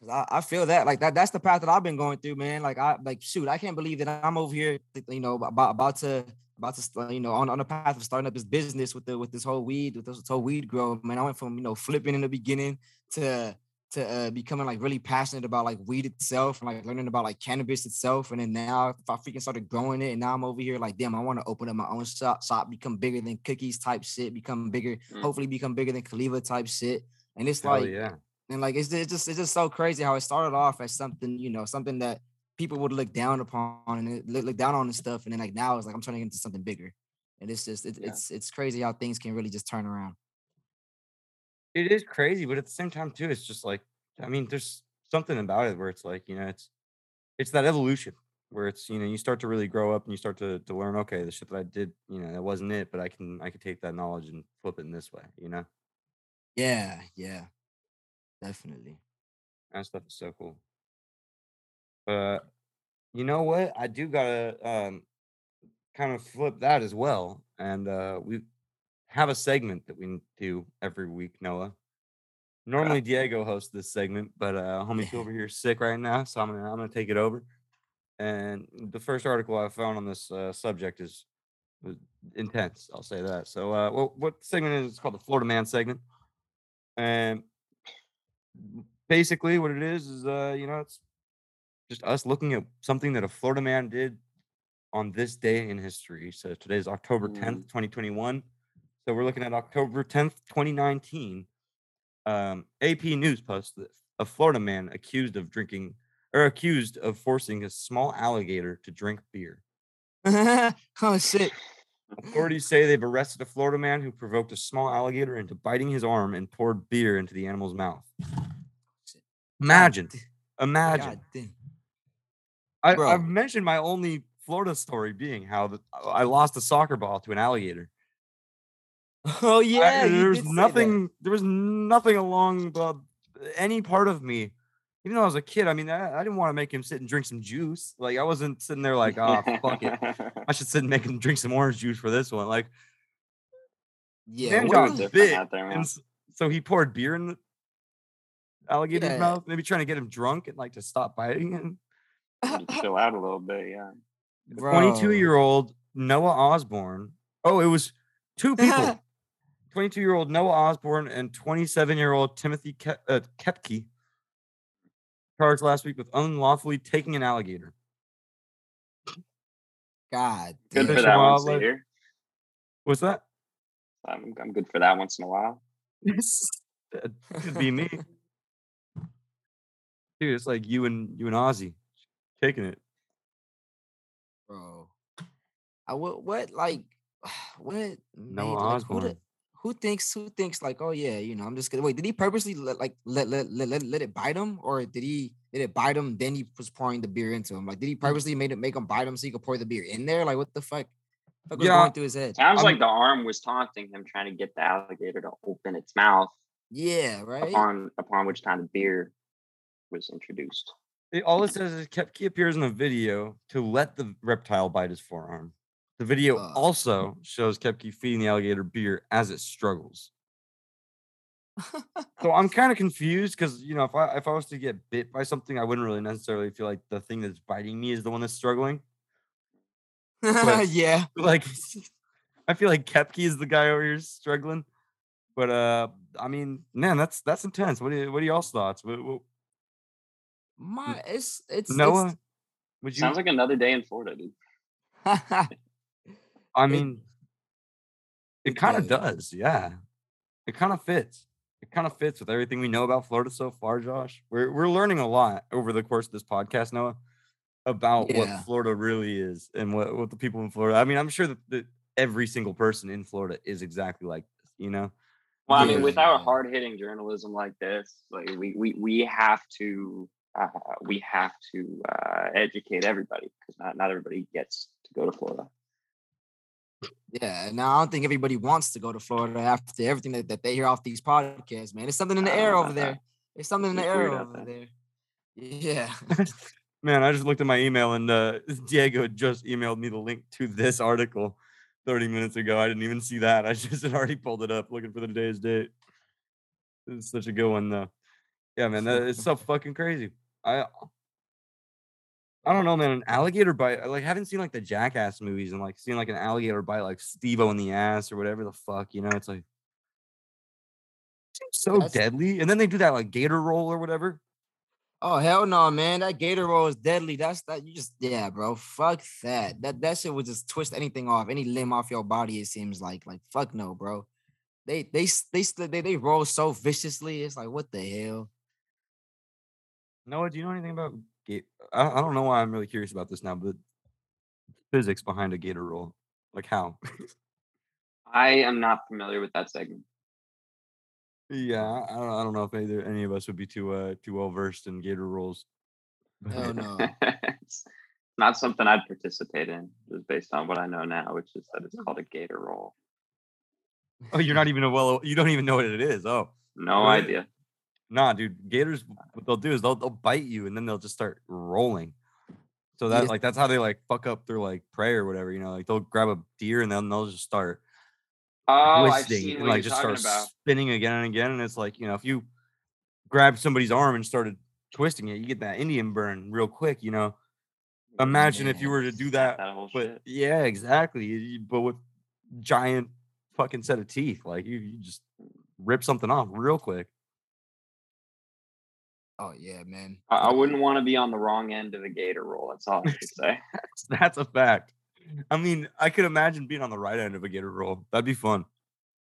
Cause I, I feel that like that that's the path that I've been going through, man. Like I like shoot, I can't believe that I'm over here, you know, about about to about to you know on, on the path of starting up this business with the with this whole weed with this whole weed grow. Man, I went from you know flipping in the beginning to to uh, becoming like really passionate about like weed itself and like learning about like cannabis itself. And then now if I freaking started growing it, and now I'm over here like, damn, I want to open up my own shop, shop, become bigger than cookies type shit, become bigger, Mm. hopefully become bigger than Kaliva type shit. And it's Hell like yeah. and like it's, it's just it's just so crazy how it started off as something you know something that people would look down upon and look, look down on and stuff and then like now it's like i'm turning into something bigger and it's just it, Yeah. it's it's crazy how things can really just turn around It is crazy, but at the same time too, it's just like I mean, there's something about it where it's like you know, it's it's that evolution where it's you know you start to really grow up and you start to to learn. Okay, the shit that I did, you know, that wasn't it, but I can I can take that knowledge and flip it in this way. You know, yeah yeah definitely that stuff is so cool. But you know what? I do gotta um kind of flip that as well, and uh we have a segment that we do every week. Noah. Normally Diego hosts this segment, but uh homie over here is sick right now, so I'm gonna I'm gonna take it over. And the first article I found on this uh, subject is was intense. I'll say that. So, uh, what what segment is? It's called the Florida Man segment, and basically what it is is, uh, you know, it's just us looking at something that a Florida man did on this day in history. So today's October 10th, 2021. So we're looking at October 10th, 2019. Um, AP News that a Florida man accused of drinking or accused of forcing a small alligator to drink beer. oh shit Authorities say they've arrested a Florida man who provoked a small alligator into biting his arm and poured beer into the animal's mouth. Imagine, imagine. I, I've mentioned my only Florida story being how the, I lost a soccer ball to an alligator. Oh yeah you there was did say that. nothing. There was nothing along the any part of me. Even though I was a kid, I mean, I, I didn't want to make him sit and drink some juice. Like I wasn't sitting there like, oh fuck it, I should sit and make him drink some orange juice for this one. Like yeah man got the- different bit, out there, and so he poured beer in the alligator's Yeah. mouth, maybe trying to get him drunk and like to stop biting him. Chill out a little bit, yeah. Twenty-two-year-old Noah Osborne. Oh, it was two people. 22 year old Noah Osborne and 27 year old Timothy Ke- uh, Kepke charged last week with unlawfully taking an alligator. god Good for that once a year. What's that? I'm, I'm good for that once in a while. That could be me. Dude, it's like you and you and Ozzy taking it. bro. I what what like what made, Noah like, who, the- Osborne. who thinks who thinks like oh yeah you know I'm just gonna wait did he purposely let, like let let, let let let it bite him or did he did it bite him then he was pouring the beer into him like did he mm. purposely made it make him bite him so he could pour the beer in there like what the fuck, fuck was Yeah. going through his head Sounds I'm- like the arm was taunting him, trying to get the alligator to open its mouth. yeah right Upon upon which time the beer was introduced. It- all it says is kept, he appears in the video to let the reptile bite his forearm. The video Uh. also shows Kepke feeding the alligator beer as it struggles. So I'm kind of confused because you know if I if I was to get bit by something, I wouldn't really necessarily feel like the thing that's biting me is the one that's struggling. But- yeah. Like I feel like Kepke is the guy over here struggling. But uh I mean, man, that's that's intense. What are you, what are y'all's thoughts? What, what, My it's it's Noah, would you? Sounds like another day in Florida, dude. I mean, it, it kind of does. Yeah, it kind of fits. It kind of fits with everything we know about Florida so far, Josh. We're we're learning a lot over the course of this podcast, Noah, about Yeah. what Florida really is and what what the people in Florida. I mean, I'm sure that, that every single person in Florida is exactly like this. You know? Well, I mean, Yeah. without hard hitting journalism like this, like we we we have to uh, we have to uh, educate everybody because not not everybody gets to go to Florida. Yeah. Now I don't think everybody wants to go to Florida after everything that, that they hear off these podcasts, man. It's something in the air over about there. that. It's something in the It's air over there. Yeah. Man, I just looked at my email and uh, Diego just emailed me the link to this article 30 minutes ago. I didn't even see that. I just had already pulled it up looking for the today's date. It's such a good one though. Yeah, man, It's so fucking crazy. I I don't know, man. An alligator bite. I, Like, haven't seen like the Jackass movies and like seen like an alligator bite like Steve-O in the ass or whatever the fuck. You know, it's like seems so That's- deadly. And then they do that like gator roll or whatever. Oh hell no, man! That gator roll is deadly. That's that. You just yeah, bro. Fuck that. That that shit would just twist anything off, any limb off your body. It seems like like fuck no, bro. They they s- they they they roll so viciously. It's like what the hell. Noah, do you know anything about gate? I, I don't know why I'm really curious about this now, but physics behind a gator roll, like how? I am not familiar with that segment. yeah, I I don't, I don't know if either any of us would be too uh too well versed in gator rolls. Hell no. it's not something I'd participate in, just based on what I know now, which is that it's called a gator roll. oh, you're not even a well. You don't even know what it is. Oh, No Really? idea. Nah, dude. Gators, what they'll do is they'll they'll bite you and then they'll just start rolling. So that Yes. like that's how they like fuck up their like prey or whatever. You know, like they'll grab a deer and then they'll just start Oh, I've twisting seen and like just start about. spinning again and again. And it's like, you know, if you grab somebody's arm and started twisting it, you get that Indian burn real quick, you know. Imagine if you were to do that, whole but shit. yeah, exactly. But with giant fucking set of teeth, like you, you just rip something off real quick. Oh yeah, man. I, I wouldn't want to be on the wrong end of a gator roll. That's all I can say. That's, that's a fact. I mean, I could imagine being on the right end of a gator roll. That'd be fun.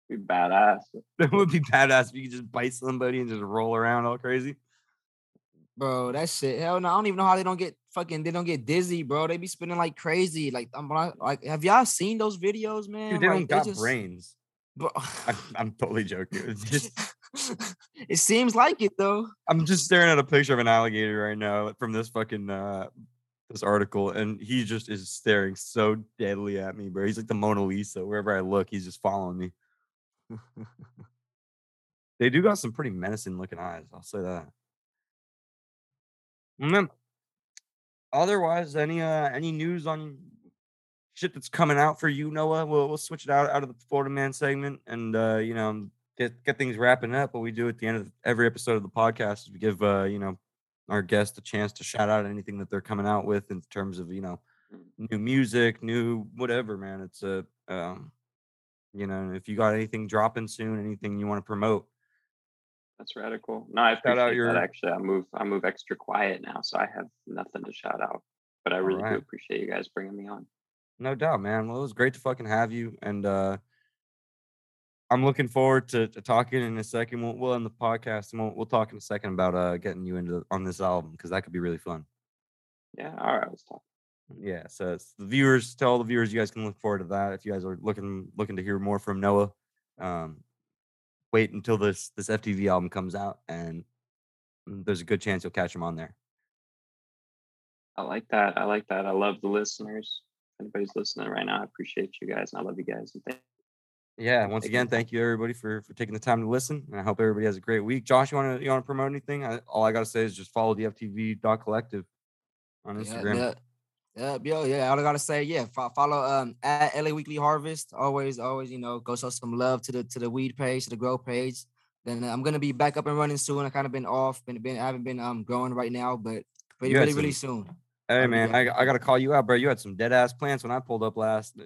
Be badass. That would be badass if you could just bite somebody and just roll around all crazy. Bro, that shit. Hell no, I don't even know how they don't get fucking. They don't get dizzy, bro. They be spinning like crazy. Like I'm like, like have y'all seen those videos, man? Dude, they like, don't got just- brains. Bro, I'm, I'm totally joking. It's just it seems like it though. I'm just staring at a picture of an alligator right now from this fucking uh this article, and he just is staring so deadly at me, bro. He's like the Mona Lisa. Wherever I look, he's just following me. They do got some pretty menacing looking eyes. I'll say that. Then, otherwise, any uh any news on shit that's coming out for you, Noah? We'll we'll switch it out out of the Florida Man segment, and uh, you know get get things wrapping up. What we do at the end of every episode of the podcast is we give uh you know our guests a chance to shout out anything that they're coming out with in terms of you know new music, new whatever, man. It's a um, you know, if you got anything dropping soon, anything you want to promote, That's radical. No, I shout out your- that. Actually, I move I move extra quiet now, so I have nothing to shout out. But I really Alright. do appreciate you guys bringing me on. No doubt, man. Well, it was great to fucking have you, and uh I'm looking forward to, to talking in a second. We'll, we'll end the podcast, and we'll, we'll talk in a second about uh getting you into on this album because that could be really fun. Yeah. All right. Let's talk. Yeah, so the viewers, tell all the viewers you guys can look forward to that. If you guys are looking looking to hear more from Noah, um, wait until this this FTV album comes out, and there's a good chance you'll catch him on there. I like that. I like that. I love the listeners. If anybody's listening right now, I appreciate you guys. And I love you guys. And thank Yeah, once Thank again, you. thank you everybody for for taking the time to listen, and I hope everybody has a great week. Josh, you want to you want to promote anything? I, all I gotta say is just follow the FTV dot collective on Instagram. Yeah, Yep, yo, yeah. All I gotta say, yeah, fo- follow um at LA Weekly Harvest. Always, always, you know, go show some love to the to the weed page, to the grow page. Then uh, I'm gonna be back up and running soon. I kind of been off, been been I haven't been um growing right now, but really, really, really soon. Hey man. I, I gotta call you out, bro. You had some dead ass plants when I pulled up last,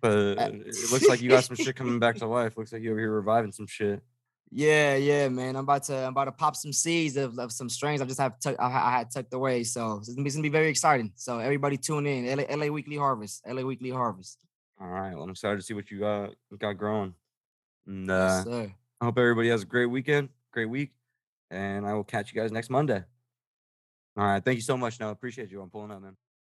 but it looks like you got some shit coming back to life. Looks like you over here reviving some shit. Yeah, yeah, man. I'm about to I'm about to pop some seeds of, of some strains I just have tuck, I, I had tucked away. So it's gonna, be, it's gonna be very exciting. So everybody tune in. LA, LA Weekly Harvest. LA Weekly Harvest. All right, well, I'm excited to see what you got got growing. And Yes, uh, sir. I hope everybody has a great weekend, great week, and I will catch you guys next Monday. All right, thank you so much. Now, appreciate you. I'm pulling up, man.